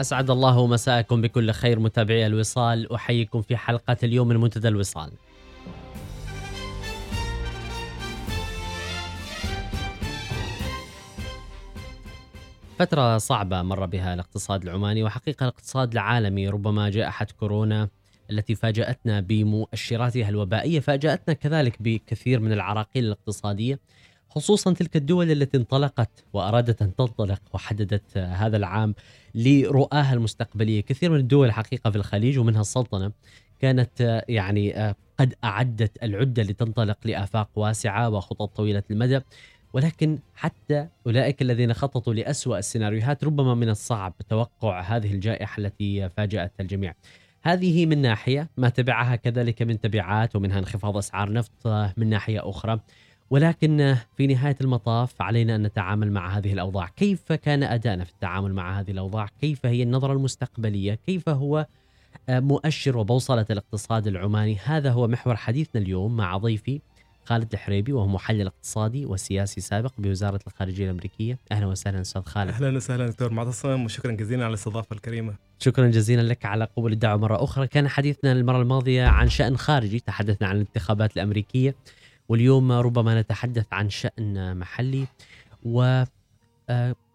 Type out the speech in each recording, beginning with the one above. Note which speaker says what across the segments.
Speaker 1: أسعد الله مساءكم بكل خير متابعي الوصال أحييكم في حلقة اليوم من منتدى الوصال. فترة صعبة مر بها الاقتصاد العماني وحقيقة الاقتصاد العالمي ربما جائحة كورونا التي فاجأتنا بمؤشراتها الوبائية فاجأتنا كذلك بكثير من العراقيل الاقتصادية. خصوصا تلك الدول التي انطلقت وأرادت أن تنطلق وحددت هذا العام لرؤاها المستقبلية. كثير من الدول الحقيقة في الخليج ومنها السلطنة كانت يعني قد أعدت العدة لتنطلق لآفاق واسعة وخطط طويلة المدى. ولكن حتى أولئك الذين خططوا لأسوأ السيناريوهات ربما من الصعب توقع هذه الجائحة التي فاجأت الجميع. هذه من ناحية ما تبعها كذلك من تبعات ومنها انخفاض أسعار نفط من ناحية أخرى ولكن في نهاية المطاف علينا أن نتعامل مع هذه الأوضاع. كيف كان أداءنا في التعامل مع هذه الأوضاع؟ كيف هي النظرة المستقبلية؟ كيف هو مؤشر وبوصلة الاقتصاد العماني؟ هذا هو محور حديثنا اليوم مع ضيفي خالد الحريبي وهو محلل اقتصادي وسياسي سابق بوزارة الخارجية الأمريكية. أهلا وسهلا أستاذ خالد.
Speaker 2: أهلا وسهلا دكتور. معتصم وشكرا جزيلا على الاستضافة الكريمة.
Speaker 1: شكرا جزيلا لك على قبول الدعوة مرة أخرى. كان حديثنا المرة الماضية عن شأن خارجي. تحدثنا عن الانتخابات الأمريكية. واليوم ربما نتحدث عن شأن محلي و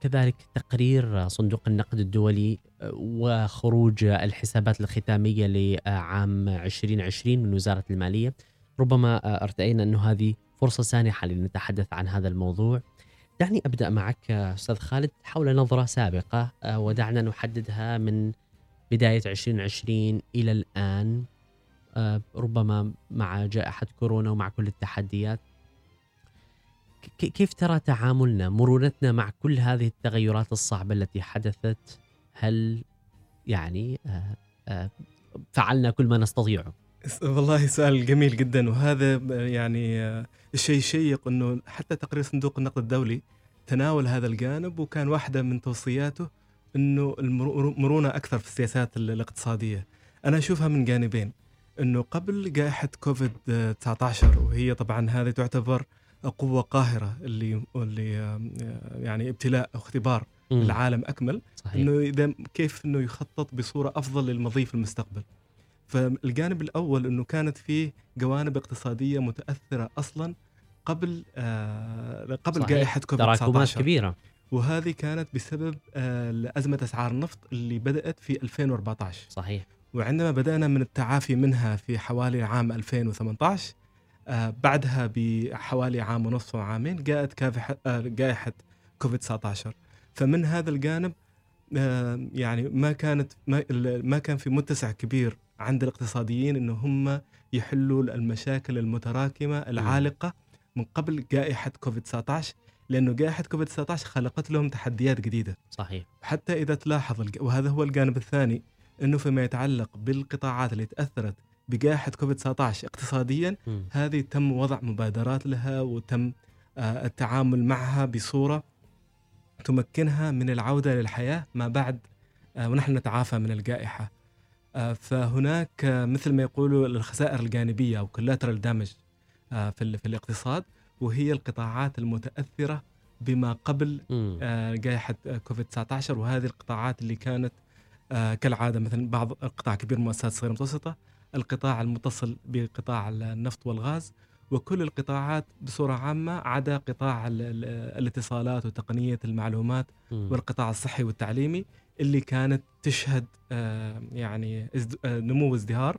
Speaker 1: كذلك تقرير صندوق النقد الدولي وخروج الحسابات الختامية لعام 2020 من وزارة المالية ربما ارتئينا انه هذه فرصة سانحة لنتحدث عن هذا الموضوع. دعني أبدأ معك أستاذ خالد حول نظرة سابقة ودعنا نحددها من بداية 2020 إلى الآن ربما مع جائحة كورونا ومع كل التحديات. كيف ترى تعاملنا مرونتنا مع كل هذه التغيرات الصعبة التي حدثت؟ هل يعني فعلنا كل ما نستطيعه؟
Speaker 2: والله سؤال جميل جدا وهذا يعني الشيء شيق إنه حتى تقرير صندوق النقد الدولي تناول هذا الجانب وكان واحدة من توصياته إنه المرونه أكثر في السياسات الاقتصادية. أنا أشوفها من جانبين إنه قبل جائحة كوفيد 19 وهي طبعا هذه تعتبر قوة قاهرة اللي اللي يعني ابتلاء أو اختبار م. العالم أكمل صحيح. إنه إذا كيف إنه يخطط بصورة أفضل للمضي في المستقبل. فالجانب الأول إنه كانت فيه جوانب اقتصادية متأثرة أصلا قبل آه قبل صحيح. جائحة كوفيد 19
Speaker 1: كبيرة
Speaker 2: وهذه كانت بسبب آه ازمه أسعار النفط اللي بدأت في 2014
Speaker 1: صحيح
Speaker 2: وعندما بدأنا من التعافي منها في حوالي عام 2018 آه بعدها بحوالي عام ونصف وعامين جاءت كافحة آه جائحة كوفيد 19 فمن هذا الجانب آه يعني ما كانت ما, ما كان في متسع كبير عند الاقتصاديين انه هم يحلوا المشاكل المتراكمة العالقة من قبل جائحة كوفيد 19 لأنه جائحة كوفيد 19 خلقت لهم تحديات جديدة.
Speaker 1: صحيح.
Speaker 2: حتى إذا تلاحظ وهذا هو الجانب الثاني إنه فيما يتعلق بالقطاعات اللي تأثرت بجائحة كوفيد 19 اقتصاديا م. هذه تم وضع مبادرات لها وتم آه التعامل معها بصورة تمكنها من العودة للحياة ما بعد آه ونحن نتعافى من الجائحة. فهناك مثل ما يقولوا الخسائر الجانبية أو كولاترال دامج في في الاقتصاد وهي القطاعات المتأثرة بما قبل جائحة كوفيد 19 وهذه القطاعات اللي كانت كالعادة مثلا بعض القطاع كبير المؤسسات الصغيره المتوسطه القطاع المتصل بقطاع النفط والغاز وكل القطاعات بصورة عامة عدا قطاع الاتصالات وتقنية المعلومات والقطاع الصحي والتعليمي اللي كانت تشهد يعني نمو وازدهار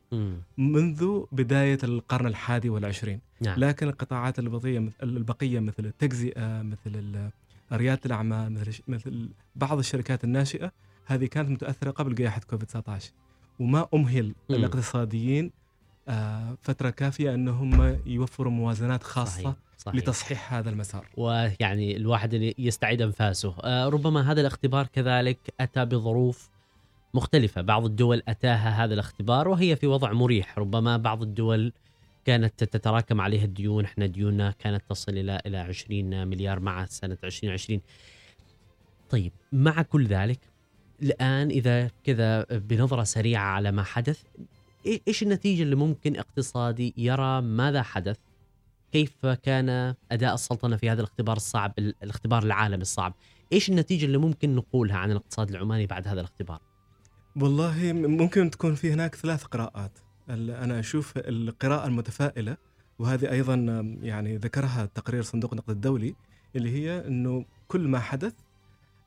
Speaker 2: منذ بداية القرن الحادي والعشرين. نعم. لكن القطاعات البقية البقية مثل التجزئة مثل ريادة الأعمال مثل, مثل بعض الشركات الناشئة هذه كانت متأثرة قبل جائحة كوفيد 19 وما أمهل م. الاقتصاديين فترة كافية أنهم يوفروا موازنات خاصة صحيح. صحيح. لتصحيح هذا المسار
Speaker 1: ويعني الواحد يستعيد أنفاسه آه ربما هذا الاختبار كذلك أتى بظروف مختلفة بعض الدول أتاها هذا الاختبار وهي في وضع مريح ربما بعض الدول كانت تتراكم عليها الديون إحنا ديوننا كانت تصل إلى إلى 20 مليار مع سنة 2020 طيب مع كل ذلك الآن إذا كذا بنظرة سريعة على ما حدث إيش النتيجة اللي ممكن اقتصادي يرى ماذا حدث؟ كيف كان أداء السلطنة في هذا الاختبار الصعب الاختبار العالمي الصعب؟ إيش النتيجة اللي ممكن نقولها عن الاقتصاد العماني بعد هذا الاختبار؟
Speaker 2: والله ممكن تكون في هناك ثلاث قراءات. أنا أشوف القراءة المتفائلة وهذه أيضا يعني ذكرها تقرير صندوق النقد الدولي اللي هي إنه كل ما حدث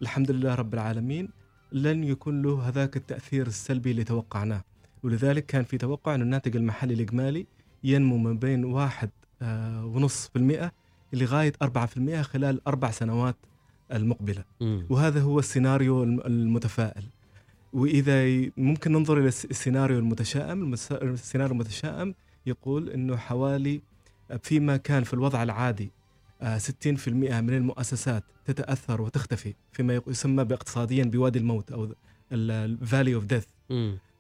Speaker 2: الحمد لله رب العالمين لن يكون له هذاك التأثير السلبي اللي توقعناه. ولذلك كان في توقع أن الناتج المحلي الإجمالي ينمو من بين واحد آه، ونص في المئة لغاية أربعة في المئة خلال أربع سنوات المقبلة. م. وهذا هو السيناريو المتفائل. وإذا ممكن ننظر إلى السيناريو المتشائم. السيناريو المتشائم يقول أنه حوالي فيما كان في الوضع العادي 60% آه، من المؤسسات تتأثر وتختفي فيما يسمى باقتصاديا بوادي الموت أو الفالي اوف ديث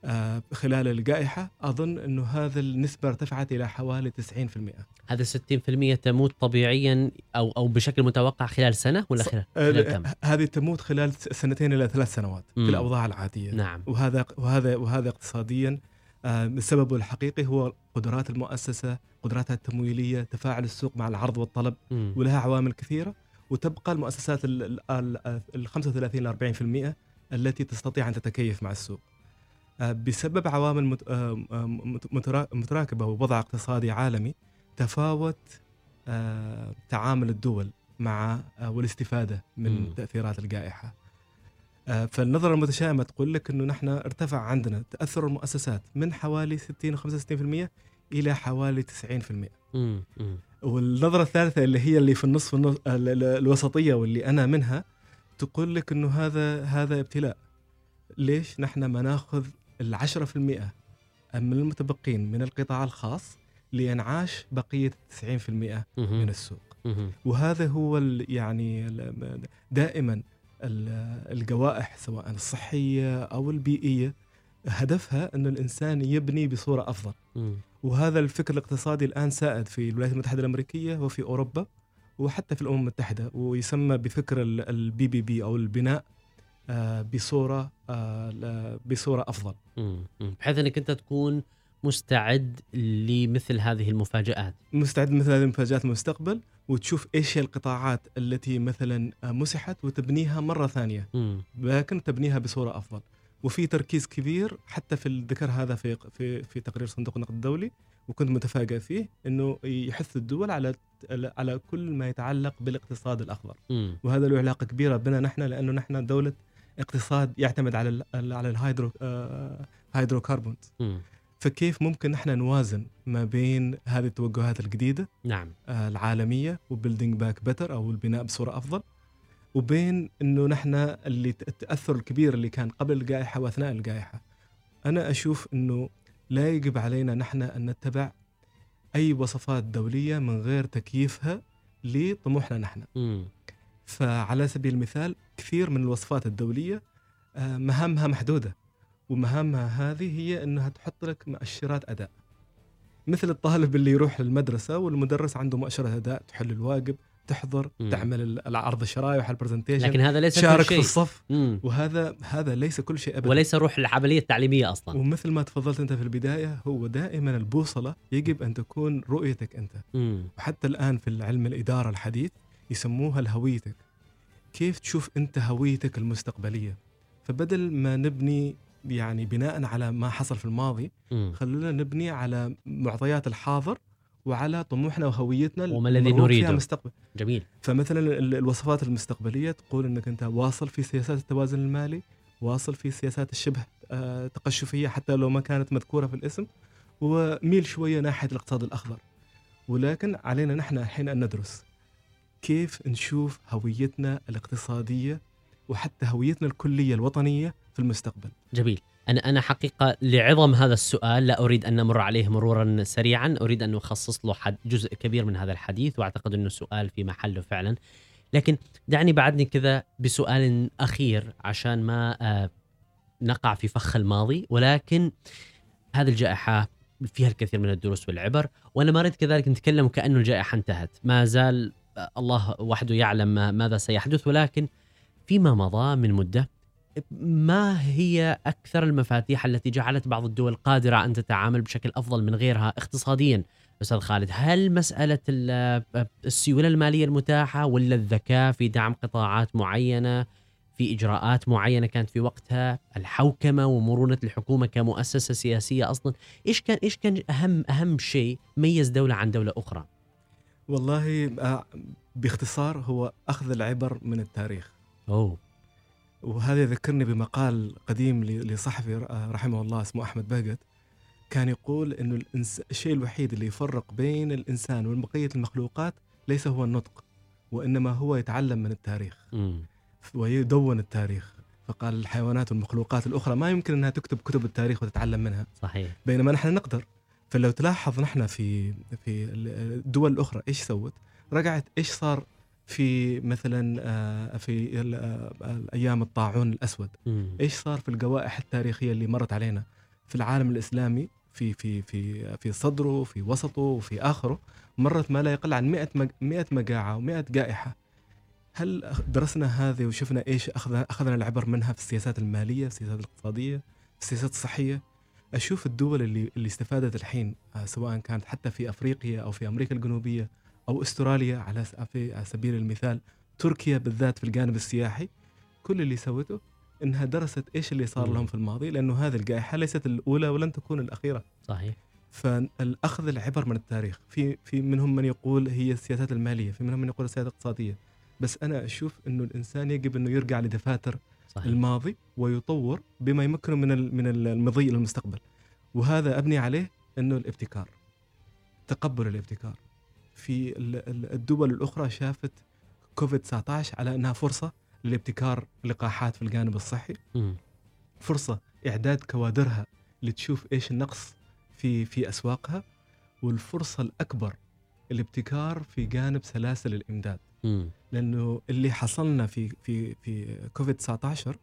Speaker 2: آه، خلال الجائحة أظن أنه هذا النسبة ارتفعت إلى حوالي 90%
Speaker 1: هذا 60% تموت طبيعيا أو أو بشكل متوقع خلال سنة ولا خلال, خلال كم؟
Speaker 2: هذه تموت خلال سنتين إلى ثلاث سنوات مم. في الأوضاع العادية.
Speaker 1: نعم.
Speaker 2: وهذا وهذا وهذا اقتصاديا السبب الحقيقي هو قدرات المؤسسة قدراتها التمويلية تفاعل السوق مع العرض والطلب. ولها عوامل كثيرة وتبقى المؤسسات ال 35 ل 40% التي تستطيع أن تتكيف مع السوق آه، بسبب عوامل آه، متراكبة ووضع اقتصادي عالمي تفاوت آه، تعامل الدول مع والاستفادة من م. تأثيرات الجائحة فالنظرة المتشائمة تقول لك أنه نحن ارتفع عندنا تأثر المؤسسات من حوالي 60 و 65% إلى حوالي 90% م. والنظرة الثالثة اللي هي اللي في النصف الوسطية واللي أنا منها تقول لك أنه هذا هذا ابتلاء. ليش نحن ما ناخذ العشرة في المئة من المتبقين من القطاع الخاص لينعاش بقية 90% من السوق؟ وهذا هو يعني دائما الجوائح سواء الصحية أو البيئية هدفها أن الإنسان يبني بصورة أفضل. وهذا الفكر الاقتصادي الآن سائد في الولايات المتحدة الأمريكية وفي أوروبا وحتى في الأمم المتحدة ويسمى بفكر ال BBB أو البناء آه، بصورة آه، بصورة أفضل.
Speaker 1: بحيث إنك أنت تكون مستعد لمثل هذه المفاجآت؟
Speaker 2: مستعد مثل هذه المفاجآت في المستقبل وتشوف إيش هي القطاعات التي مثلا مسحت وتبنيها مرة ثانية. لكن تبنيها بصورة أفضل. وفي تركيز كبير حتى في الذكر هذا في في في تقرير صندوق النقد الدولي وكنت متفاجئ فيه إنه يحث الدول على على كل ما يتعلق بالاقتصاد الأخضر. وهذا له علاقة كبيرة بنا نحن لأنه نحن دولة اقتصاد يعتمد على ال على الهيدرو آه hydrocarbons. فكيف ممكن نحن نوازن ما بين هذه التوجهات الجديدة
Speaker 1: نعم.
Speaker 2: آه العالمية و building back better أو البناء بصورة أفضل وبين إنه نحن اللي التأثر الكبير اللي كان قبل الجائحة وأثناء الجائحة. أنا أشوف إنه لا يجب علينا نحن أن نتبع أي وصفات دولية من غير تكييفها لطموحنا نحن. م. فعلى سبيل المثال كثير من الوصفات الدولية آه، مهامها محدودة. ومهامها هذه هي أنها تحط لك مؤشرات أداء مثل الطالب اللي يروح للمدرسة والمدرس عنده مؤشرة أداء تحل الواجب تحضر مم. تعمل العرض الشرايح البرزنتيشن
Speaker 1: لكن هذا ليس
Speaker 2: تشارك
Speaker 1: كل شيء.
Speaker 2: في الصف مم. وهذا هذا ليس كل شيء ابدا
Speaker 1: وليس روح العملية التعليمية أصلا
Speaker 2: ومثل ما تفضلت أنت في البداية هو دائما البوصلة يجب أن تكون رؤيتك أنت مم. وحتى الآن في العلم الإدارة الحديث يسموها الهويتك كيف تشوف أنت هويتك المستقبلية فبدل ما نبني يعني بناء على ما حصل في الماضي خلونا نبني على معطيات الحاضر وعلى طموحنا وهويتنا
Speaker 1: وما الذي نريده.
Speaker 2: مستقبل.
Speaker 1: جميل.
Speaker 2: فمثلا الوصفات المستقبلية تقول إنك أنت واصل في سياسات التوازن المالي واصل في سياسات الشبه آه، تقشفية حتى لو ما كانت مذكورة في الاسم وميل شوية ناحية الاقتصاد الأخضر. ولكن علينا نحن الحين أن ندرس كيف نشوف هويتنا الاقتصادية وحتى هويتنا الكلية الوطنية في المستقبل.
Speaker 1: جميل. أنا أنا حقيقة لعظم هذا السؤال لا أريد أن نمر عليه مرورا سريعا، أريد أن نخصص له حد جزء كبير من هذا الحديث وأعتقد أنه سؤال في محله فعلا. لكن دعني بعدني كذا بسؤال أخير عشان ما آه، نقع في فخ الماضي ولكن هذه الجائحة فيها الكثير من الدروس والعبر وأنا ما أريد كذلك نتكلم كأنه الجائحة انتهت ما زال الله وحده يعلم ماذا سيحدث ولكن فيما مضى من مدة ما هي أكثر المفاتيح التي جعلت بعض الدول قادرة أن تتعامل بشكل أفضل من غيرها اقتصاديا؟ أستاذ خالد هل مسألة السيولة المالية المتاحة ولا الذكاء في دعم قطاعات معينة في إجراءات معينة كانت في وقتها الحوكمة ومرونة الحكومة كمؤسسة سياسية أصلا؟ إيش كان إيش كان اهم أهم شيء ميز دولة عن دولة أخرى؟
Speaker 2: والله آه، باختصار هو أخذ العبر من التاريخ.
Speaker 1: أوه.
Speaker 2: وهذا يذكرني بمقال قديم لصحفي رحمه الله اسمه أحمد بهجت كان يقول الإنس... الشيء الوحيد اللي يفرق بين الإنسان وبقيه المخلوقات ليس هو النطق وإنما هو يتعلم من التاريخ.
Speaker 1: م.
Speaker 2: ويدون التاريخ. فقال الحيوانات والمخلوقات الأخرى ما يمكن إنها تكتب كتب التاريخ وتتعلم منها.
Speaker 1: صحيح.
Speaker 2: بينما نحن نقدر. فلو تلاحظ نحن في في الدول الأخرى إيش سوت؟ رجعت إيش صار في مثلا آه، في آه، أيام الطاعون الأسود
Speaker 1: م.
Speaker 2: إيش صار في القوائح التاريخية اللي مرت علينا في العالم الإسلامي في في في في صدره في وسطه وفي آخره مرت ما لا يقل عن 100 100 مجاعة و100 جائحة هل درسنا هذه وشفنا إيش اخذنا أخذنا العبر منها في السياسات المالية، في السياسات الاقتصادية، في السياسات الصحية؟ أشوف الدول اللي اللي استفادت الحين آه، سواء كانت حتى في أفريقيا أو في أمريكا الجنوبية أو أستراليا على في على سبيل المثال، تركيا بالذات في الجانب السياحي كل اللي سوته إنها درست إيش اللي صار لهم في الماضي لأنه هذه الجائحة ليست الأولى ولن تكون الأخيرة.
Speaker 1: صحيح.
Speaker 2: فالاخذ العبر من التاريخ في في منهم من يقول هي السياسات المالية، في منهم من يقول السياسات الاقتصادية. بس أنا أشوف إنه الإنسان يجب إنه يرجع لدفاتر صحيح. الماضي ويطور بما يمكنه من من المضي إلى المستقبل. وهذا أبني عليه إنه الابتكار. تقبل الابتكار. في الدول الأخرى شافت كوفيد 19 على أنها فرصة لابتكار لقاحات في الجانب الصحي
Speaker 1: م.
Speaker 2: فرصة إعداد كوادرها لتشوف إيش النقص في في أسواقها والفرصة الأكبر الابتكار في جانب سلاسل الإمداد
Speaker 1: م.
Speaker 2: لأنه اللي حصلنا في في في كوفيد 19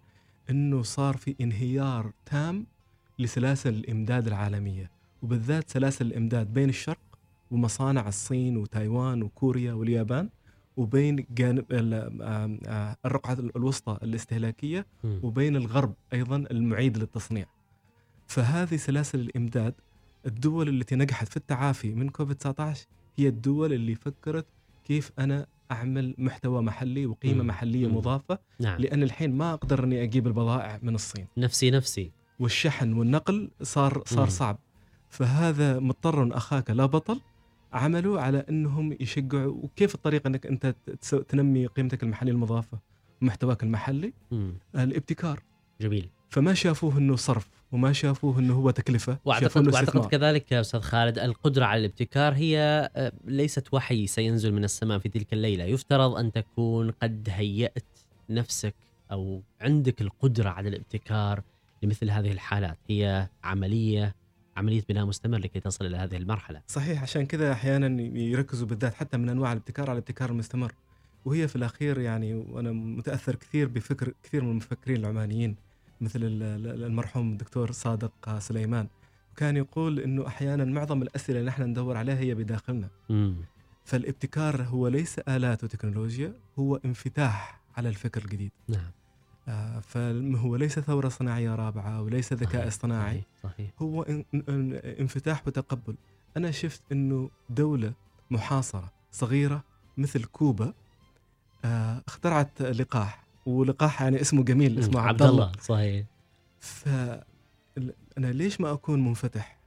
Speaker 2: إنه صار في انهيار تام لسلاسل الإمداد العالمية وبالذات سلاسل الإمداد بين الشرق ومصانع الصين وتايوان وكوريا واليابان وبين جانب الرقعة الوسطى الاستهلاكية وبين الغرب أيضا المعيد للتصنيع. فهذه سلاسل الإمداد الدول التي نجحت في التعافي من كوفيد 19 هي الدول اللي فكرت كيف أنا أعمل محتوى محلي وقيمة محلية مضافة
Speaker 1: نعم.
Speaker 2: لأن الحين ما أقدر أني أجيب البضائع من الصين.
Speaker 1: نفسي نفسي.
Speaker 2: والشحن والنقل صار صار صعب. فهذا مضطر أخاك لا بطل عملوا على إنهم يشجعوا وكيف الطريقة إنك أنت تنمي قيمتك المحلية المضافة ومحتواك المحلي؟
Speaker 1: مم.
Speaker 2: الابتكار.
Speaker 1: جميل.
Speaker 2: فما شافوه إنه صرف وما شافوه إنه هو تكلفة
Speaker 1: وأعتقد وأعتقد كذلك يا أستاذ خالد القدرة على الابتكار هي آه، ليست وحي سينزل من السماء في تلك الليلة. يفترض أن تكون قد هيأت نفسك أو عندك القدرة على الابتكار لمثل هذه الحالات. هي عملية عملية بناء مستمر لكي تصل إلى هذه المرحلة.
Speaker 2: صحيح عشان كذا أحيانا يركزوا بالذات حتى من أنواع الابتكار على الابتكار المستمر. وهي في الأخير يعني وأنا متأثر كثير بفكر كثير من المفكرين العمانيين مثل المرحوم الدكتور صادق سليمان كان يقول إنه أحيانا معظم الأسئلة اللي نحن ندور عليها هي بداخلنا.
Speaker 1: م.
Speaker 2: فالابتكار هو ليس آلات وتكنولوجيا هو انفتاح على الفكر الجديد.
Speaker 1: نعم.
Speaker 2: فهو ليس ثورة صناعية رابعة وليس ذكاء اصطناعي
Speaker 1: صحيح. صحيح.
Speaker 2: هو انفتاح وتقبل أنا شفت أنه دولة محاصرة صغيرة مثل كوبا آه، اخترعت لقاح ولقاح يعني اسمه جميل اسمه عبد الله
Speaker 1: صحيح
Speaker 2: فأنا ليش ما أكون منفتح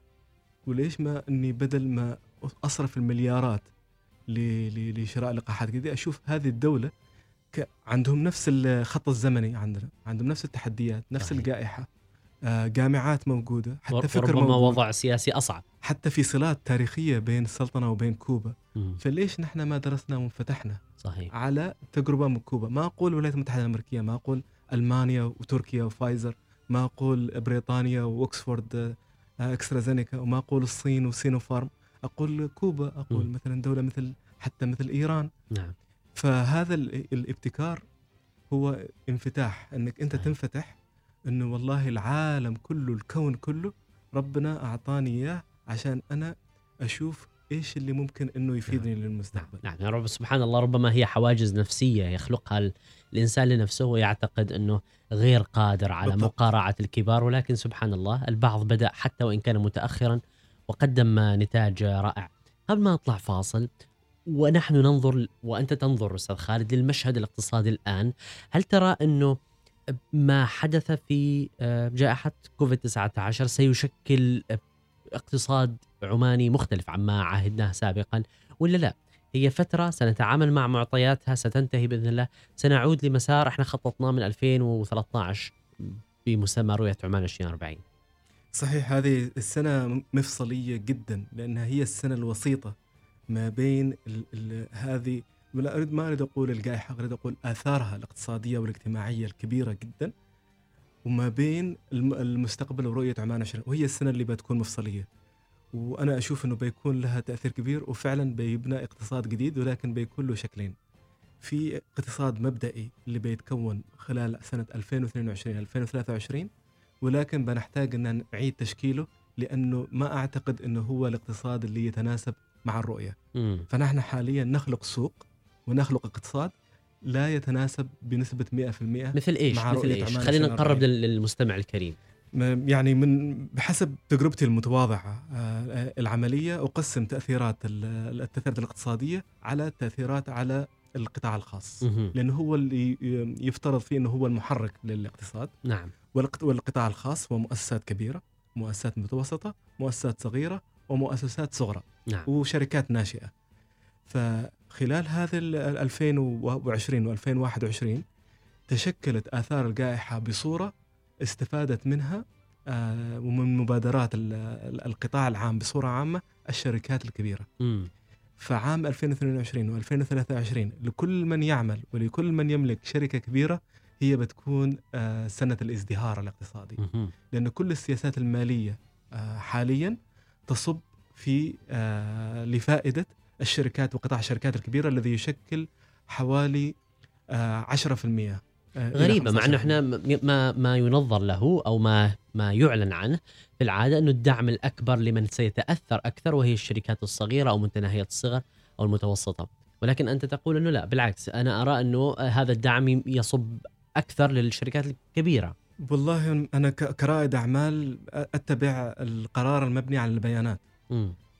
Speaker 2: وليش ما أني بدل ما أصرف المليارات لشراء لقاحات جديدة أشوف هذه الدولة عندهم نفس الخط الزمني عندنا عندهم نفس التحديات نفس صحيح. الجائحة آه جامعات موجودة
Speaker 1: حتى فكر ربما موجود. وضع سياسي أصعب
Speaker 2: حتى في صلات تاريخية بين السلطنة وبين كوبا
Speaker 1: م.
Speaker 2: فليش نحن ما درسنا وانفتحنا
Speaker 1: صحيح
Speaker 2: على تجربة من كوبا ما أقول الولايات المتحدة الأمريكية ما أقول ألمانيا وتركيا وفايزر ما أقول بريطانيا وأكسفورد آه إكسترازينيكا وما أقول الصين وسينوفارم أقول كوبا أقول م. مثلا دولة مثل حتى مثل إيران
Speaker 1: نعم
Speaker 2: فهذا الابتكار هو انفتاح انك انت تنفتح انه والله العالم كله الكون كله ربنا اعطاني اياه عشان أنا أشوف إيش اللي ممكن انه يفيدني نعم. للمستقبل.
Speaker 1: نعم. يعني رب سبحان الله ربما هي حواجز نفسية يخلقها الإنسان لنفسه ويعتقد إنه غير قادر على بالضبط. مقارعة الكبار. ولكن سبحان الله البعض بدأ حتى وإن كان متاخرا وقدم نتاج رائع. قبل ما نطلع فاصل ونحن ننظر وأنت تنظر أستاذ خالد للمشهد الاقتصادي الآن هل ترى أنه ما حدث في آه، جائحة كوفيد 19 سيشكل اقتصاد عماني مختلف عما عاهدناه سابقا ولا لا؟ هي فترة سنتعامل مع معطياتها ستنتهي بإذن الله سنعود لمسار إحنا خططناه من 2013 بمسمى رؤية عمان 2040
Speaker 2: صحيح هذه السنة مفصلية جدا لأنها هي السنة الوسيطة ما بين ال ال هذه ولا أريد ما أريد أقول الجائحة أريد أقول آثارها الاقتصادية والاجتماعية الكبيرة جدا وما بين المستقبل ورؤية عمان 20 وهي السنة اللي بتكون مفصلية. وأنا أشوف إنه بيكون لها تأثير كبير وفعلا بيبنى اقتصاد جديد ولكن بيكون له شكلين. في اقتصاد مبدئي اللي بيتكون خلال سنة 2022 2023 ولكن بنحتاج أن نعيد تشكيله لأنه ما أعتقد إنه هو الاقتصاد اللي يتناسب مع الرؤية. م. فنحن حاليا نخلق سوق ونخلق اقتصاد لا يتناسب بنسبة 100%
Speaker 1: مثل إيش؟ مع مثل إيش؟ خلينا نقرب للمستمع الكريم.
Speaker 2: يعني من بحسب تجربتي المتواضعة آه، العملية أقسم تأثيرات التأثيرات الاقتصادية على التأثيرات على القطاع الخاص. لأنه هو اللي يفترض فيه إنه هو المحرك للاقتصاد.
Speaker 1: نعم.
Speaker 2: والقطاع الخاص هو مؤسسات كبيرة مؤسسات متوسطة مؤسسات صغيرة ومؤسسات صغرى
Speaker 1: نعم.
Speaker 2: وشركات ناشئة فخلال هذا 2020 و2021 تشكلت آثار الجائحة بصورة استفادت منها آه، ومن مبادرات القطاع العام بصورة عامة الشركات الكبيرة.
Speaker 1: م.
Speaker 2: فعام 2022 و2023 لكل من يعمل ولكل من يملك شركة كبيرة هي بتكون آه، سنة الازدهار الاقتصادي. لأن كل السياسات المالية آه، حاليا تصب في لفائدة الشركات وقطاع الشركات الكبيرة الذي يشكل حوالي 10%
Speaker 1: آه، غريبة مع إنه إحنا ما ما ينظر له أو ما ما يعلن عنه في العادة أنه الدعم الأكبر لمن سيتأثر أكثر وهي الشركات الصغيرة أو متناهيه الصغر أو المتوسطة. ولكن أنت تقول أنه لا بالعكس أنا أرى أنه هذا الدعم يصب أكثر للشركات الكبيرة.
Speaker 2: والله أنا كرائد أعمال أتبع القرار المبني على البيانات.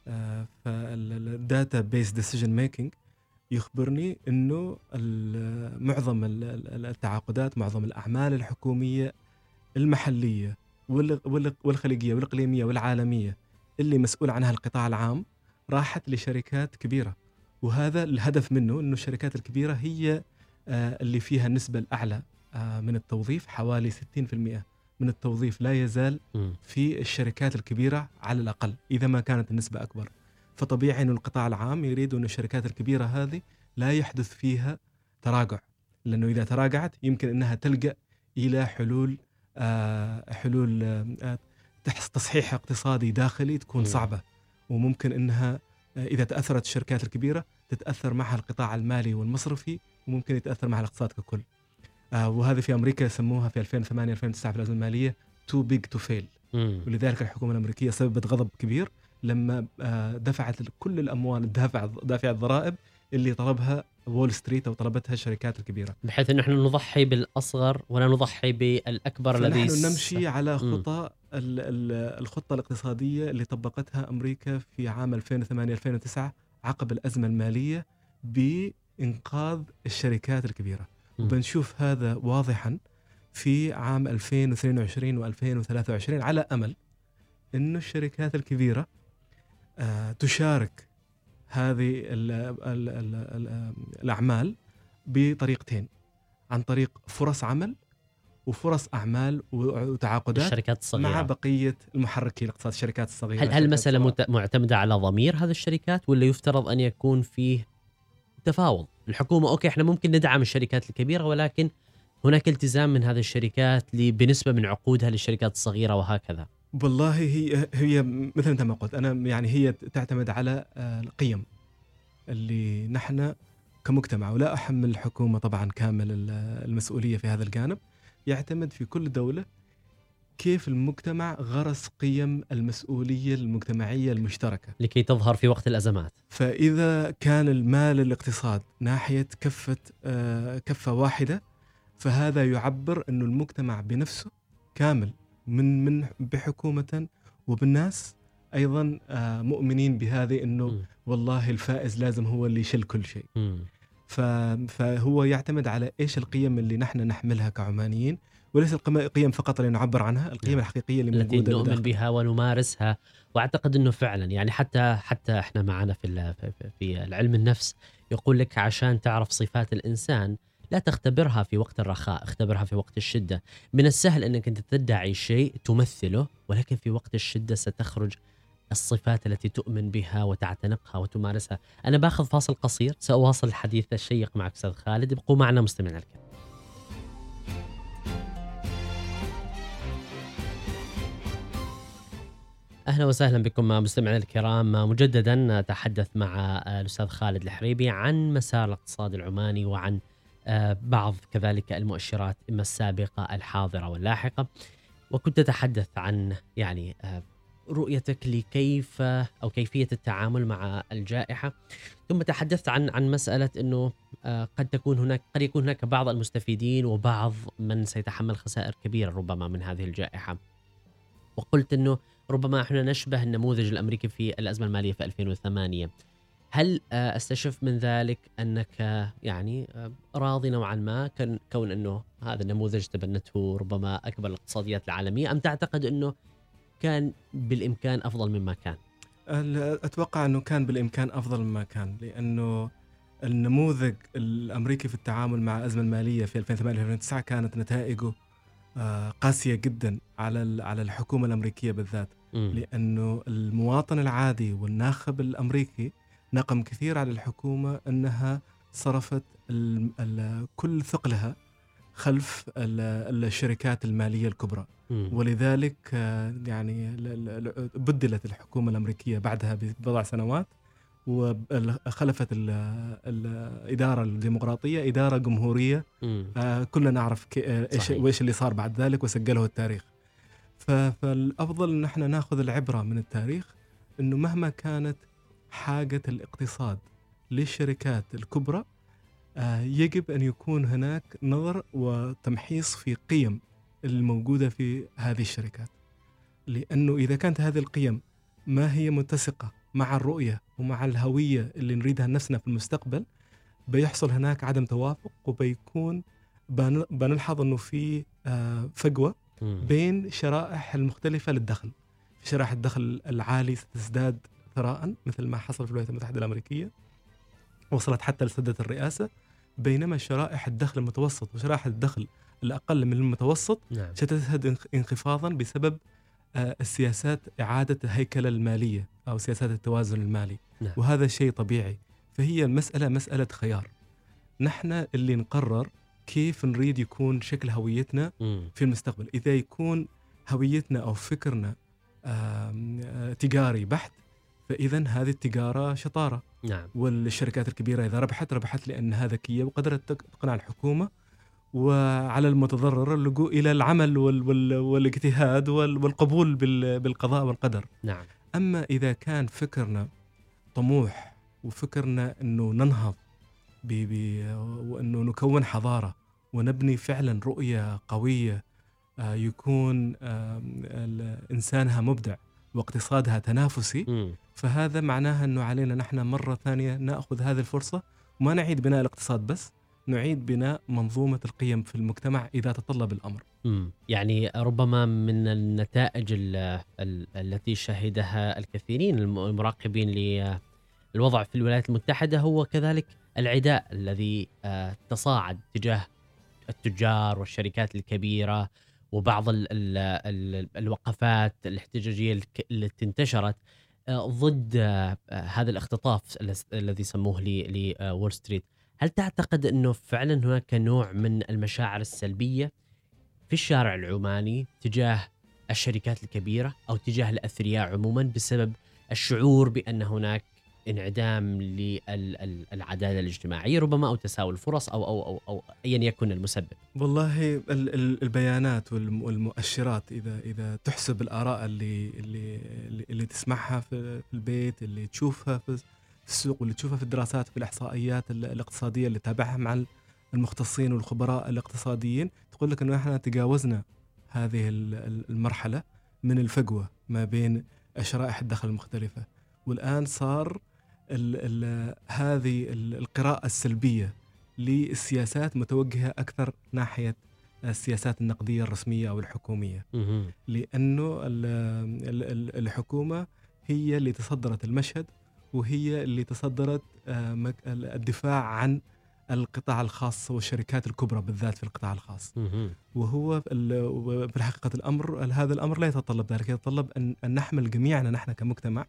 Speaker 1: آه
Speaker 2: فال data based decision making يخبرني إنه معظم التعاقدات معظم الأعمال الحكومية المحلية والخليجية والإقليمية والعالمية اللي مسؤول عنها القطاع العام راحت لشركات كبيرة. وهذا الهدف منه إنه الشركات الكبيرة هي آه، اللي فيها النسبة الأعلى من التوظيف حوالي 60% من التوظيف لا يزال في الشركات الكبيرة على الأقل إذا ما كانت النسبة أكبر. فطبيعي أن القطاع العام يريد أن الشركات الكبيرة هذه لا يحدث فيها تراجع لأنه إذا تراجعت يمكن أنها تلجأ إلى حلول آه حلول آه تصحيح اقتصادي داخلي تكون صعبة. وممكن أنها آه إذا تأثرت الشركات الكبيرة تتأثر معها القطاع المالي والمصرفي وممكن يتأثر معها الاقتصاد ككل. آه وهذه في أمريكا يسموها في 2008 2009 في الأزمة المالية too big to fail ولذلك الحكومة الأمريكية سببت غضب كبير لما آه، دفعت كل الأموال الدافع دافع الضرائب اللي طلبها Wall Street أو طلبتها الشركات الكبيرة.
Speaker 1: بحيث انه إحنا نضحي بالأصغر ولا نضحي بالأكبر الذي
Speaker 2: نحن نمشي على خطى الخطة الاقتصادية اللي طبقتها أمريكا في عام 2008 2009 عقب الأزمة المالية بإنقاذ الشركات الكبيرة. وبنشوف هذا واضحا في عام 2022 و2023 على أمل إنه الشركات الكبيرة آه، تشارك هذه ال ال ال ال الأعمال بطريقتين عن طريق فرص عمل وفرص أعمال وتعاقدات
Speaker 1: الشركات الصغيرة.
Speaker 2: مع بقية المحركين الاقتصاد الشركات الصغيرة
Speaker 1: هل هل المساله معتمدة على ضمير هذه الشركات ولا يفترض أن يكون فيه تفاوض؟ الحكومة أوكي إحنا ممكن ندعم الشركات الكبيرة ولكن هناك التزام من هذه الشركات بنسبة من عقودها للشركات الصغيرة وهكذا.
Speaker 2: والله هي هي مثل ما قلت أنا يعني هي تعتمد على آه، القيم اللي نحن كمجتمع ولا أحمل الحكومة طبعا كامل المسؤولية في هذا الجانب يعتمد في كل دولة كيف المجتمع غرس قيم المسؤولية المجتمعية المشتركة؟
Speaker 1: لكي تظهر في وقت الأزمات.
Speaker 2: فإذا كان المال الاقتصاد ناحية كفة آه، كفة واحدة فهذا يعبر انه المجتمع بنفسه كامل من من بحكومة وبالناس أيضا آه، مؤمنين بهذه أنه والله الفائز لازم هو اللي يشيل كل شيء. فهو يعتمد على إيش القيم اللي نحن نحملها كعمانيين. وليس القيم فقط اللي نعبر عنها القيم نعم. الحقيقية اللي
Speaker 1: التي نؤمن بها ونمارسها وأعتقد إنه فعلا. يعني حتى حتى إحنا معنا في في العلم النفس يقول لك عشان تعرف صفات الإنسان لا تختبرها في وقت الرخاء اختبرها في وقت الشدة. من السهل أنك أنت تدعي شيء تمثله ولكن في وقت الشدة ستخرج الصفات التي تؤمن بها وتعتنقها وتمارسها. أنا باخذ فاصل قصير سأواصل الحديث الشيق معك أستاذ خالد. ابقوا معنا مستمعينا الكرام. أهلا وسهلا بكم مستمعينا الكرام. مجددا نتحدث مع الأستاذ خالد الحريبي عن مسار الاقتصاد العماني وعن آه، بعض كذلك المؤشرات اما السابقة الحاضرة واللاحقة. وكنت أتحدث عن يعني آه، رؤيتك لكيف أو كيفية التعامل مع الجائحة. ثم تحدثت عن عن مسألة إنه آه، قد تكون هناك قد يكون هناك بعض المستفيدين وبعض من سيتحمل خسائر كبيرة ربما من هذه الجائحة. وقلت إنه ربما إحنا نشبه النموذج الأمريكي في الأزمة المالية في 2008 هل آه، أستشف من ذلك أنك آه، يعني آه، راضي نوعا ما كون أنه هذا النموذج تبنته ربما أكبر الاقتصاديات العالمية أم تعتقد أنه كان بالإمكان أفضل مما كان؟
Speaker 2: أتوقع أنه كان بالإمكان أفضل مما كان لأنه النموذج الأمريكي في التعامل مع الأزمة المالية في 2008 2009 كانت نتائجه قاسية جدا على على الحكومة الأمريكية بالذات لأنه المواطن العادي والناخب الأمريكي نقم كثير على الحكومة أنها صرفت ال ال كل ثقلها خلف الشركات المالية الكبرى. ولذلك آه، يعني بدلت الحكومة الأمريكية بعدها ببضع سنوات وخلفت الإدارة الديمقراطية إدارة جمهورية. آه، كلنا نعرف آه، إيش وإيش اللي صار بعد ذلك وسجله التاريخ. فالأفضل أن إحنا ناخذ العبرة من التاريخ أنه مهما كانت حاجة الاقتصاد للشركات الكبرى آه، يجب أن يكون هناك نظر وتمحيص في قيم الموجودة في هذه الشركات. لأنه إذا كانت هذه القيم ما هي متسقة مع الرؤية ومع الهوية اللي نريدها لنفسنا في المستقبل بيحصل هناك عدم توافق وبيكون بنلحظ أنه في آه، فجوة بين شرائح المختلفة للدخل. شرائح الدخل العالي ستزداد ثراء مثل ما حصل في الولايات المتحدة الأمريكية. وصلت حتى لسدة الرئاسة. بينما شرائح الدخل المتوسط وشرائح الدخل الأقل من المتوسط نعم. ستشهد انخفاضا بسبب السياسات إعادة الهيكلة المالية أو سياسات التوازن المالي. نعم. وهذا شيء طبيعي. فهي المسألة مسألة خيار. نحن اللي نقرر كيف نريد يكون شكل هويتنا في المستقبل. إذا يكون هويتنا أو فكرنا آه، تجاري بحت فاذا هذه التجارة شطارة. نعم. والشركات الكبيرة إذا ربحت ربحت لانها ذكيه وقدرت تقنع الحكومة وعلى المتضرر اللجوء إلى العمل وال وال والاجتهاد وال والقبول بالقضاء والقدر نعم أما إذا كان فكرنا طموح وفكرنا إنه ننهض وإنه نكون حضارة ونبني فعلا رؤية قوية آه، يكون إنسانها مبدع واقتصادها تنافسي م. فهذا معناها إنه علينا نحن مرة ثانية نأخذ هذه الفرصة وما نعيد بناء الاقتصاد بس نعيد بناء منظومة القيم في المجتمع إذا تطلب الأمر.
Speaker 1: امم يعني ربما من النتائج التي شهدها الكثيرين المراقبين للوضع في الولايات المتحدة هو كذلك العداء الذي آه، تصاعد تجاه التجار والشركات الكبيرة وبعض ال ال ال الوقفات الاحتجاجية التي انتشرت آه، ضد آه، هذا الاختطاف الذي سموه لول ستريت هل تعتقد إنه فعلا هناك نوع من المشاعر السلبية في الشارع العماني تجاه الشركات الكبيرة أو تجاه الأثرياء عموما بسبب الشعور بأن هناك انعدام للعدالة الاجتماعية ربما أو تساوي الفرص أو أو أو, أو ايا يكن المسبب.
Speaker 2: والله البيانات والمؤشرات اذا إذا تحسب الآراء اللي اللي اللي تسمعها في البيت اللي تشوفها في السوق واللي تشوفها في الدراسات في الإحصائيات الاقتصادية اللي تابعها مع المختصين والخبراء الاقتصاديين تقول لك إنه إحنا تجاوزنا هذه المرحلة من الفجوة ما بين شرائح الدخل المختلفة والآن صار ال ال هذه ال- القراءة السلبية للسياسات متوجهة أكثر ناحية السياسات النقدية الرسمية أو الحكومية
Speaker 1: مهم.
Speaker 2: لأنه ال- ال- ال- الحكومة هي اللي تصدرت المشهد وهي اللي تصدرت آه، الدفاع عن القطاع الخاص والشركات الكبرى بالذات في القطاع الخاص. وهو في حقيقة الأمر هذا الأمر لا يتطلب ذلك يتطلب أن, نحمل جميعنا نحن كمجتمع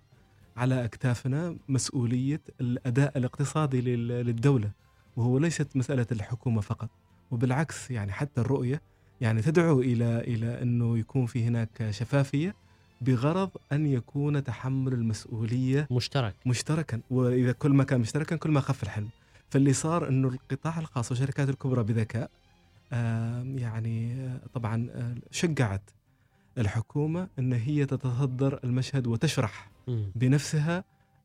Speaker 2: على أكتافنا مسؤولية الأداء الاقتصادي لل- للدولة. وهو ليست مسألة الحكومة فقط. وبالعكس يعني حتى الرؤية يعني تدعو إلى إلى أنه يكون في هناك شفافية بغرض أن يكون تحمل المسؤولية
Speaker 1: مشترك
Speaker 2: مشتركا وإذا كل ما كان مشتركا كل ما خف الحلم فاللي صار إنه القطاع الخاص والشركات الكبرى بذكاء يعني آه، طبعا آه، شجعت الحكومة إن هي تتصدر المشهد وتشرح. بنفسها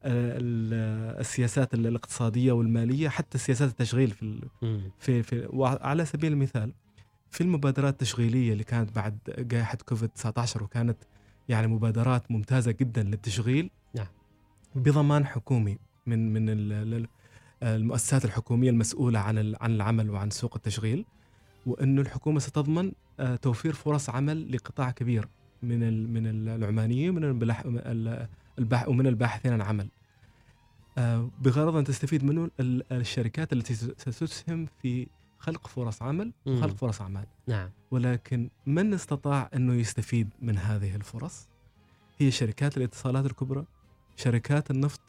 Speaker 2: آه، ال- السياسات الاقتصادية والمالية حتى سياسات التشغيل في. في في وعلى سبيل المثال في المبادرات التشغيلية اللي كانت بعد جائحة كوفيد 19 وكانت يعني مبادرات ممتازة جدا للتشغيل
Speaker 1: نعم.
Speaker 2: بضمان حكومي من من ال- ال- المؤسسات الحكومية المسؤولة عن عن العمل وعن سوق التشغيل وانه الحكومة ستضمن آه، توفير فرص عمل لقطاع كبير من من العمانيين ومن ومن الباحثين عن عمل آه، بغرض أن تستفيد منه ال- الشركات التي ستسهم في خلق فرص عمل. وخلق فرص أعمال.
Speaker 1: نعم.
Speaker 2: ولكن من استطاع إنه يستفيد من هذه الفرص؟ هي شركات الاتصالات الكبرى شركات النفط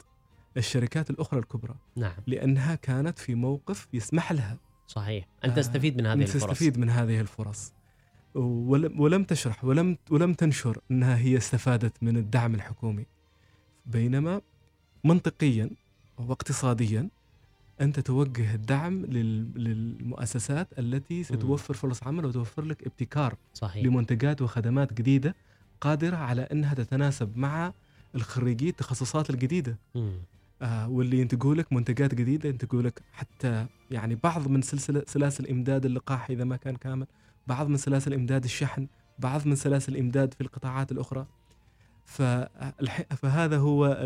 Speaker 2: الشركات الأخرى الكبرى.
Speaker 1: نعم.
Speaker 2: لأنها كانت في موقف يسمح لها.
Speaker 1: صحيح. ان
Speaker 2: آه،
Speaker 1: تستفيد من هذه
Speaker 2: أن
Speaker 1: الفرص.
Speaker 2: تستفيد من هذه الفرص. ولم تشرح ولم ولم تنشر إنها هي استفادت من الدعم الحكومي. بينما منطقيا واقتصاديا أنت توجه الدعم لل- للمؤسسات التي ستوفر فرص عمل وتوفر لك ابتكار
Speaker 1: صحيح.
Speaker 2: لمنتجات وخدمات جديدة قادرة على أنها تتناسب مع الخريجي التخصصات الجديدة.
Speaker 1: مم.
Speaker 2: آه واللي ينتجوا لك منتجات جديدة ينتجوا لك حتى يعني بعض من سلسله سلاسل امداد اللقاح إذا ما كان كامل بعض من سلاسل امداد الشحن بعض من سلاسل الإمداد في القطاعات الأخرى. فالح- فهذا هو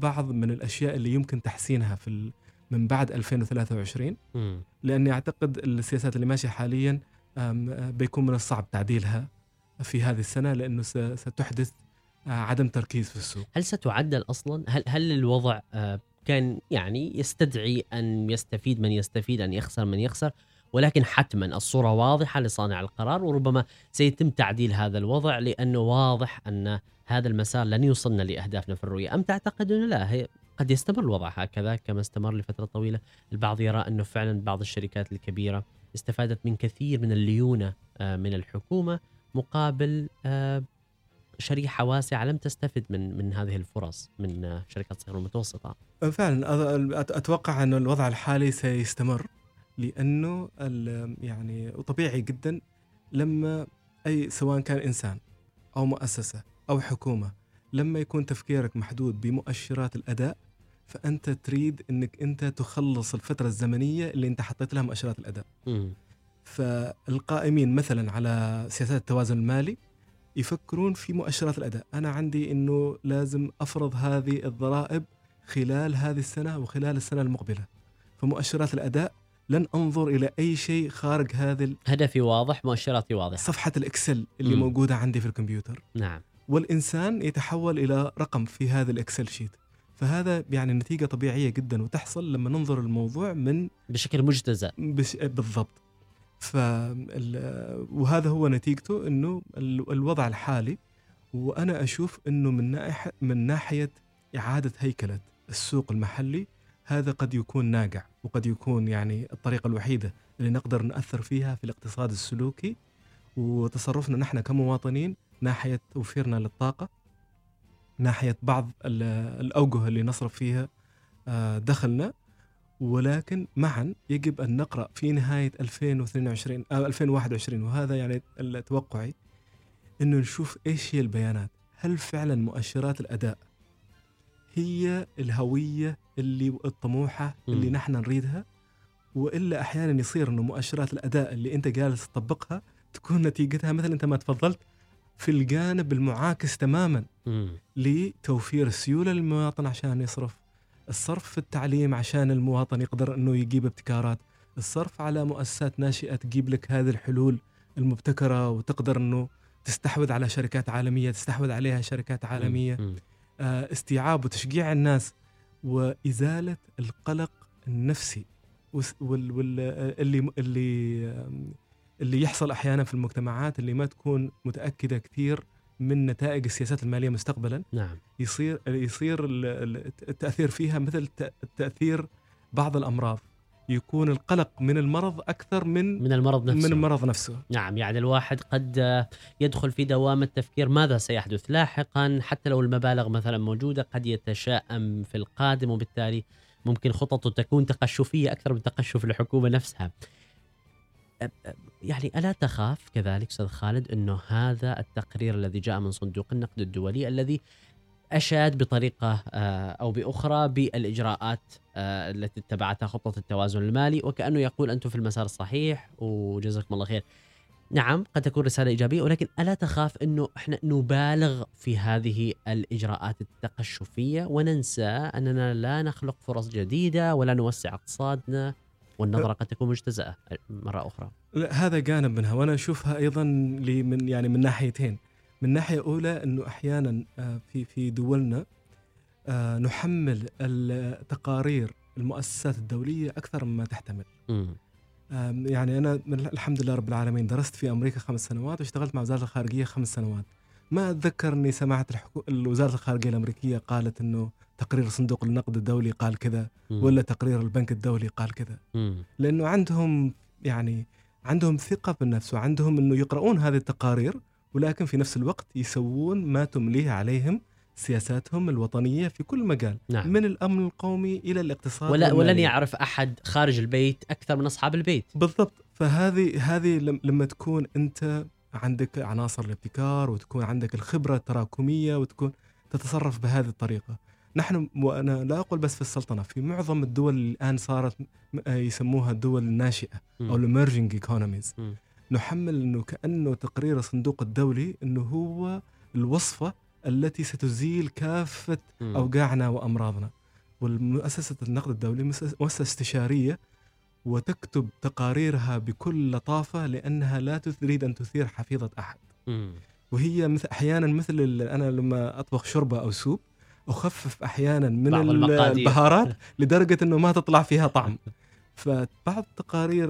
Speaker 2: بعض من الأشياء اللي يمكن تحسينها في من بعد 2023
Speaker 1: مم.
Speaker 2: لأني أعتقد السياسات اللي ماشية حاليا بيكون من الصعب تعديلها في هذه السنة لأنه ستحدث آه، عدم تركيز في السوق
Speaker 1: هل ستعدل أصلا؟ هل هل الوضع آه، كان يعني يستدعي أن يستفيد من يستفيد أن يخسر من يخسر ولكن حتما الصورة واضحة لصانع القرار وربما سيتم تعديل هذا الوضع لأنه واضح أن هذا المسار لن يوصلنا لأهدافنا في الرؤية، أم تعتقد انه لا هي قد يستمر الوضع هكذا كما استمر لفترة طويلة، البعض يرى انه فعلا بعض الشركات الكبيرة استفادت من كثير من الليونة آه، من الحكومة مقابل آه، شريحة واسعة لم تستفد من من هذه الفرص من آه، شركات الصغيره والمتوسطه.
Speaker 2: فعلا أ- أت- أتوقع انه الوضع الحالي سيستمر لأنه ال- يعني طبيعي جدا لما أي سواء كان إنسان أو مؤسسة أو حكومة لما يكون تفكيرك محدود بمؤشرات الأداء فأنت تريد إنك أنت تخلص الفترة الزمنية اللي أنت حطيت لها مؤشرات الأداء
Speaker 1: مم.
Speaker 2: فالقائمين مثلا على سياسات التوازن المالي يفكرون في مؤشرات الأداء، أنا عندي إنه لازم أفرض هذه الضرائب خلال هذه السنة وخلال السنة المقبلة. فمؤشرات الأداء لن أنظر إلى أي شيء خارج هذه
Speaker 1: هدفي واضح مؤشراتي واضحة.
Speaker 2: صفحة ال Excel اللي
Speaker 1: مم.
Speaker 2: موجودة عندي في الكمبيوتر،
Speaker 1: نعم.
Speaker 2: والإنسان يتحول إلى رقم في هذا ال Excel sheet. فهذا يعني نتيجة طبيعية جدا وتحصل لما ننظر الموضوع من
Speaker 1: بشكل مجتزأ.
Speaker 2: بش... بالضبط ف وهذا هو نتيجته إنه ال- الوضع الحالي وأنا أشوف إنه من ناحيه من ناحية إعادة هيكلة السوق المحلي هذا قد يكون ناجع وقد يكون يعني الطريقة الوحيدة اللي نقدر نأثر فيها في الاقتصاد السلوكي وتصرفنا نحن كمواطنين ناحية توفيرنا للطاقة ناحية بعض ال- الأوجه اللي نصرف فيها آه، دخلنا. ولكن معا يجب أن نقرأ في نهاية 2022 أو 2021 وهذا يعني توقعي إنه نشوف إيش هي البيانات. هل فعلا مؤشرات الأداء هي الهوية اللي الطموحة اللي
Speaker 1: مم.
Speaker 2: نحن نريدها؟ وإلا أحيانا يصير إنه مؤشرات الأداء اللي أنت جالس تطبقها تكون نتيجتها مثل أنت ما تفضلت في الجانب المعاكس تماما
Speaker 1: مم.
Speaker 2: لتوفير السيوله للمواطن عشان يصرف الصرف في التعليم عشان المواطن يقدر إنه يجيب ابتكارات الصرف على مؤسسات ناشئة تجيب لك هذه الحلول المبتكرة وتقدر إنه تستحوذ على شركات عالمية تستحوذ عليها شركات عالمية
Speaker 1: مم.
Speaker 2: آه، استيعاب وتشجيع الناس وإزالة القلق النفسي وال وال اللي اللي آم، اللي يحصل أحيانا في المجتمعات اللي ما تكون متأكدة كثير من نتائج السياسات المالية مستقبلا.
Speaker 1: نعم.
Speaker 2: يصير يصير ال- ال- التأثير فيها مثل تاثير بعض الأمراض. يكون القلق من المرض أكثر من
Speaker 1: من المرض نفسه.
Speaker 2: من المرض نفسه.
Speaker 1: نعم يعني الواحد قد يدخل في دوامة تفكير ماذا سيحدث؟ لاحقا حتى لو المبالغ مثلا موجودة قد يتشائم في القادم وبالتالي ممكن خططه تكون تقشفية أكثر من تقشف الحكومة نفسها. يعني ألا تخاف كذلك أستاذ خالد أنه هذا التقرير الذي جاء من صندوق النقد الدولي الذي أشاد بطريقة آه، أو بأخرى بالإجراءات آه، التي اتبعتها خطة التوازن المالي وكأنه يقول أنتم في المسار الصحيح وجزاكم الله خير. نعم قد تكون رسالة إيجابية ولكن ألا تخاف أنه إحنا نبالغ في هذه الإجراءات التقشفية وننسى أننا لا نخلق فرص جديدة ولا نوسع اقتصادنا والنظرة قد تكون مجتزأة مرة أخرى.
Speaker 2: لا هذا جانب منها وأنا أشوفها أيضا لي من يعني من ناحيتين. من ناحية أولى إنه أحيانا آه، في في دولنا آه، نحمل التقارير المؤسسات الدولية أكثر مما تحتمل.
Speaker 1: مم.
Speaker 2: آم، يعني أنا من الحمد لله رب العالمين درست في أمريكا خمس سنوات واشتغلت مع وزارة الخارجية خمس سنوات. ما أتذكر إني سمعت الحكو... وزاره الخارجية الأمريكية قالت إنه تقرير صندوق النقد الدولي قال كذا. ولا تقرير البنك الدولي قال كذا. لأنه عندهم يعني عندهم ثقة بالنفس وعندهم إنه يقرؤون هذه التقارير ولكن في نفس الوقت يسوون ما تمليه عليهم سياساتهم الوطنية في كل مجال
Speaker 1: نعم
Speaker 2: من الأمن القومي إلى الاقتصاد
Speaker 1: ولا ولن. يعرف أحد خارج البيت أكثر من أصحاب البيت
Speaker 2: بالضبط فهذه هذه لم- لما تكون أنت عندك عناصر الابتكار وتكون عندك الخبرة التراكمية وتكون تتصرف بهذه الطريقة نحن وأنا لا أقول بس في السلطنة في معظم الدول اللي الآن صارت آه يسموها الدول الناشئة
Speaker 1: أو.
Speaker 2: ال emerging
Speaker 1: economies.
Speaker 2: نحمل إنه كأنه تقرير الصندوق الدولي إنه هو الوصفة التي ستزيل
Speaker 1: كافة.
Speaker 2: اوجاعنا وأمراضنا والمؤسسة النقد الدولي مؤسسة استشارية وتكتب تقاريرها بكل لطافة لأنها لا تريد أن تثير حفيظة
Speaker 1: أحد.
Speaker 2: وهي مثل أحيانا مثل أنا لما أطبخ شوربة أو سوب أخفف أحيانا من. البهارات لدرجة إنه ما تطلع فيها طعم فبعض تقارير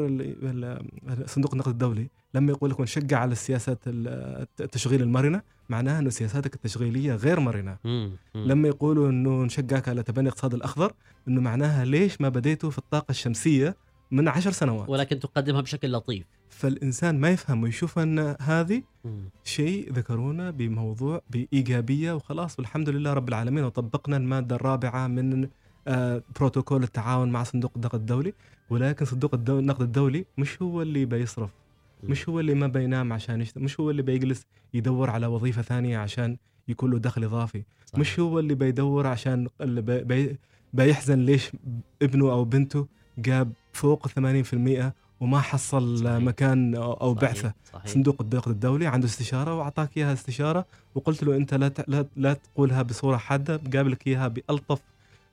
Speaker 2: صندوق النقد الدولي لما يقول لك نشجع على السياسات ال- التشغيل المرنة معناها إنه سياساتك التشغيلية غير مرنة
Speaker 1: مم. مم.
Speaker 2: لما يقولوا إنه نشجعك على تبني الاقتصاد الأخضر إنه معناها ليش ما بديتوا في الطاقة الشمسية من عشر سنوات
Speaker 1: ولكن تقدمها بشكل لطيف
Speaker 2: فالإنسان ما يفهم ويشوف أن هذه. شيء ذكرونا بموضوع بإيجابية وخلاص والحمد لله رب العالمين. وطبقنا المادة الرابعة من آه، بروتوكول التعاون مع صندوق النقد الدولي. ولكن صندوق النقد الدولي مش هو اللي بيصرف مش هو اللي ما بينام عشان يشتغل مش هو اللي بيجلس يدور على وظيفة ثانية عشان يكون له دخل إضافي.
Speaker 1: صحيح.
Speaker 2: مش هو اللي بيدور عشان اللي بي بي بيحزن ليش ابنه أو بنته جاب فوق 80% وما حصل
Speaker 1: صحيح.
Speaker 2: مكان أو
Speaker 1: صحيح.
Speaker 2: بعثة
Speaker 1: صحيح.
Speaker 2: صندوق النقد الدولي عنده استشارة وأعطاك إياها استشارة وقلت له أنت لا لا, لا تقولها بصورة حادة جاب لك إياها بألطف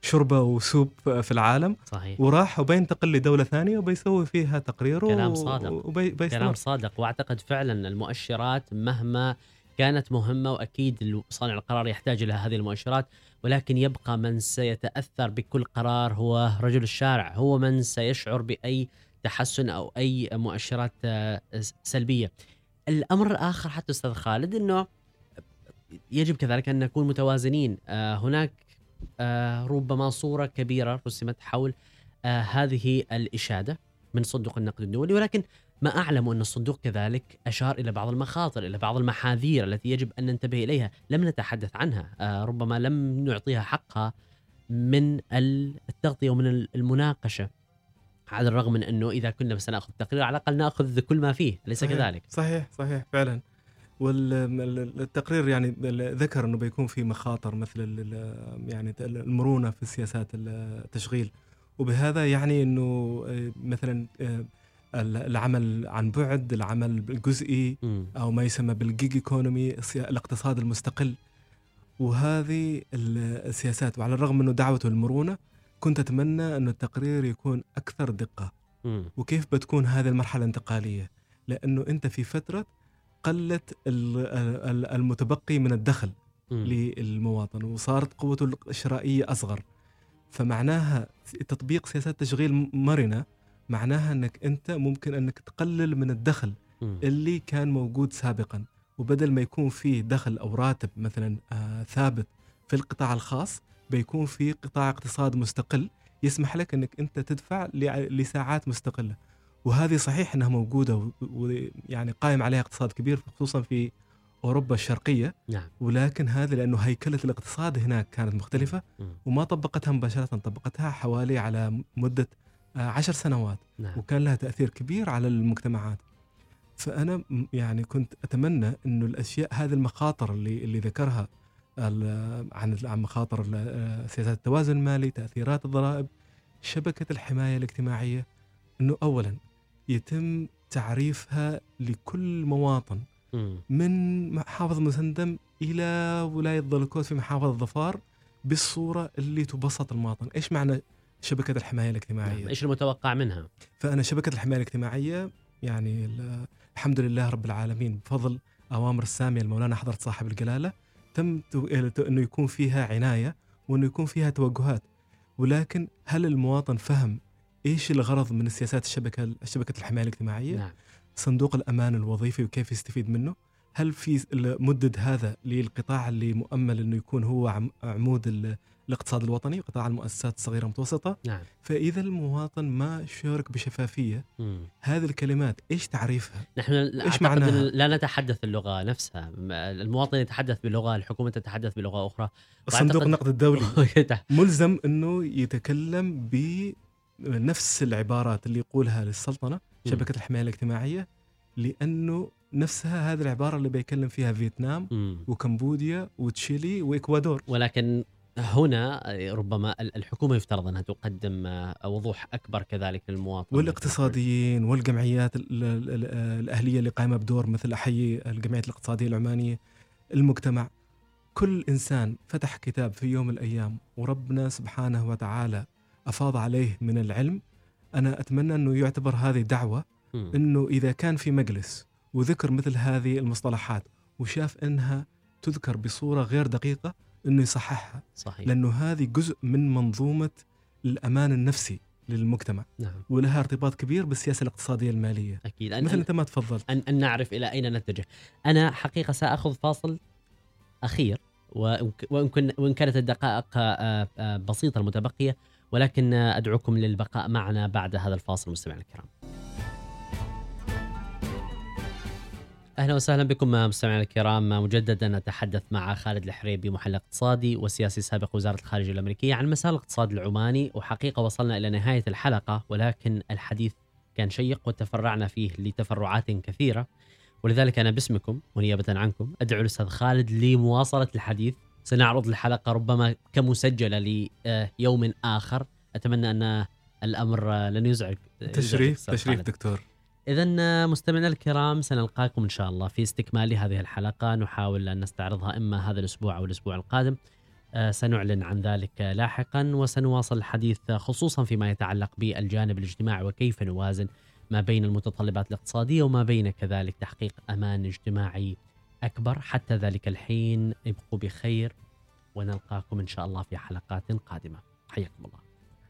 Speaker 2: شوربه وسوب في العالم
Speaker 1: صحيح
Speaker 2: وراح وبينتقل لدولة ثانية وبيسوي فيها تقرير
Speaker 1: كلام صادق.
Speaker 2: وبي
Speaker 1: كلام صادق وأعتقد فعلا المؤشرات مهما كانت مهمة وأكيد صانع القرار يحتاج إلى هذه المؤشرات ولكن يبقى من سيتأثر بكل قرار هو رجل الشارع هو من سيشعر بأي تحسن أو أي مؤشرات آه، سلبية. الأمر الآخر حتى أستاذ خالد إنه يجب كذلك أن نكون متوازنين. آه، هناك آه، ربما صورة كبيرة رسمت حول هذه الإشادة من صندوق النقد الدولي ولكن ما أعلم أن الصندوق كذلك أشار إلى بعض المخاطر إلى بعض المحاذير التي يجب أن ننتبه إليها. لم نتحدث عنها ربما لم نعطيها حقها من التغطية ومن المناقشة. على الرغم من أنه إذا كنا سناخذ تقرير على الأقل نأخذ كل ما فيه اليس. كذلك
Speaker 2: صحيح صحيح فعلا والتقرير يعني ذكر إنه بيكون في مخاطر مثل يعني المرونة في سياسات التشغيل وبهذا يعني إنه آه، مثلا آه، العمل عن بعد العمل الجزئي. أو ما يسمى بالجيج ايكونومي الاقتصاد المستقل وهذه ال- السياسات وعلى الرغم إنه دعوته المرونه كنت أتمنى انه التقرير يكون أكثر دقة
Speaker 1: مم.
Speaker 2: وكيف بتكون هذه المرحلة الانتقالية لأنه أنت في فترة قلت ال- ال- المتبقي من الدخل. للمواطن وصارت قوته الشرائيه أصغر فمعناها تطبيق سياسات تشغيل مرنة معناها أنك أنت ممكن أنك تقلل من الدخل. اللي كان موجود سابقا وبدل ما يكون فيه دخل أو راتب مثلا آه ثابت في القطاع الخاص بيكون في قطاع اقتصاد مستقل يسمح لك إنك أنت تدفع لساعات مستقلة. وهذه صحيح إنها موجودة ويعني قائم عليها اقتصاد كبير خصوصا في أوروبا الشرقية.
Speaker 1: نعم.
Speaker 2: ولكن هذه لأنه هيكلة الاقتصاد هناك كانت
Speaker 1: مختلفة.
Speaker 2: وما طبقتها مباشرة طبقتها حوالي على مدة آه، عشر سنوات.
Speaker 1: نعم.
Speaker 2: وكان لها تأثير كبير على المجتمعات. فأنا يعني كنت أتمنى إنه الأشياء هذه المخاطر اللي اللي ذكرها عن عن مخاطر سياسات التوازن المالي تأثيرات الضرائب شبكة الحماية الاجتماعية إنه اولا يتم تعريفها لكل مواطن. من محافظ مسندم إلى ولاية ظلكوت في محافظة ظفار بالصورة اللي تبسط المواطن، إيش معنى شبكة الحماية الاجتماعية؟
Speaker 1: نعم. إيش المتوقع منها؟
Speaker 2: فأنا شبكة الحماية الاجتماعية يعني ال- الحمد لله رب العالمين بفضل أوامر السامية المولانا حضرة صاحب الجلاله تم أنه يكون فيها عناية وأنه يكون فيها توجهات ولكن هل المواطن فهم إيش الغرض من السياسات الشبكة شبكه الحماية الاجتماعية؟
Speaker 1: نعم
Speaker 2: صندوق الأمان الوظيفي وكيف يستفيد منه؟ هل في مدد هذا للقطاع اللي مؤمل أنه يكون هو عم- عمود الاقتصاد الوطني قطاع المؤسسات الصغيرة المتوسطه
Speaker 1: نعم
Speaker 2: فإذا المواطن ما شارك بشفافية
Speaker 1: مم.
Speaker 2: هذه الكلمات إيش تعريفها؟
Speaker 1: نحن أعتقد
Speaker 2: معناها؟
Speaker 1: لا نتحدث اللغة نفسها المواطن يتحدث بلغة الحكومة تتحدث بلغة أخرى
Speaker 2: صندوق النقد الدولي ملزم إنه يتكلم بنفس العبارات اللي يقولها للسلطنة شبكة الحماية الاجتماعية لأنه نفسها هذه العبارة اللي بيكلم فيها فيتنام
Speaker 1: مم.
Speaker 2: وكمبوديا وتشيلي وإكوادور
Speaker 1: ولكن هنا ربما ال- الحكومة يفترض أنها تقدم آه، وضوح أكبر كذلك للمواطن
Speaker 2: والإقتصاديين والجمعيات ال- ال- ال- الأهلية اللي قائمه بدور مثل أحيي الجمعية الاقتصادية العمانية المجتمع كل إنسان فتح كتاب في يوم من الأيام وربنا سبحانه وتعالى أفاض عليه من العلم أنا أتمنى أنه يعتبر هذه
Speaker 1: دعوة.
Speaker 2: أنه إذا كان في مجلس وذكر مثل هذه المصطلحات وشاف أنها تذكر بصورة غير دقيقة إنه يصححها
Speaker 1: صحيح.
Speaker 2: لأنه هذه جزء من منظومة الأمان النفسي للمجتمع.
Speaker 1: نعم.
Speaker 2: ولها ارتباط كبير بالسياسة الاقتصادية المالية.
Speaker 1: أكيد. أن,
Speaker 2: مثل
Speaker 1: أن,
Speaker 2: أنت ما تفضلت
Speaker 1: أن, أن نعرف إلى أين نتجه. أنا حقيقة سأخذ فاصل أخير كن- وإن كانت الدقائق آه، آه، بسيطة المتبقية ولكن أدعوكم للبقاء معنا بعد هذا الفاصل مستمعينا الكرام. أهلا وسهلا بكم مستمعينا الكرام. مجددا نتحدث مع خالد الحريبي محلل اقتصادي وسياسي سابق وزارة الخارجية الأمريكية عن مسار الاقتصاد العماني. وحقيقة وصلنا إلى نهاية الحلقة ولكن الحديث كان شيق وتفرعنا فيه لتفرعات كثيرة. ولذلك أنا باسمكم ونيابة عنكم أدعو الأستاذ خالد لمواصلة الحديث. سنعرض الحلقة ربما كمسجلة ليوم آخر. أتمنى أن الأمر لن يزعج
Speaker 2: تشريف تشريف
Speaker 1: خالد.
Speaker 2: دكتور.
Speaker 1: إذا مستمعينا الكرام سنلقاكم إن شاء الله في استكمال هذه الحلقة. نحاول أن نستعرضها إما هذا الأسبوع أو الأسبوع القادم. آه، سنعلن عن ذلك لاحقا وسنواصل الحديث خصوصا فيما يتعلق بالجانب الاجتماعي وكيف نوازن ما بين المتطلبات الاقتصادية وما بين كذلك تحقيق أمان اجتماعي أكبر. حتى ذلك الحين ابقوا بخير ونلقاكم إن شاء الله في حلقات قادمة. حياكم الله.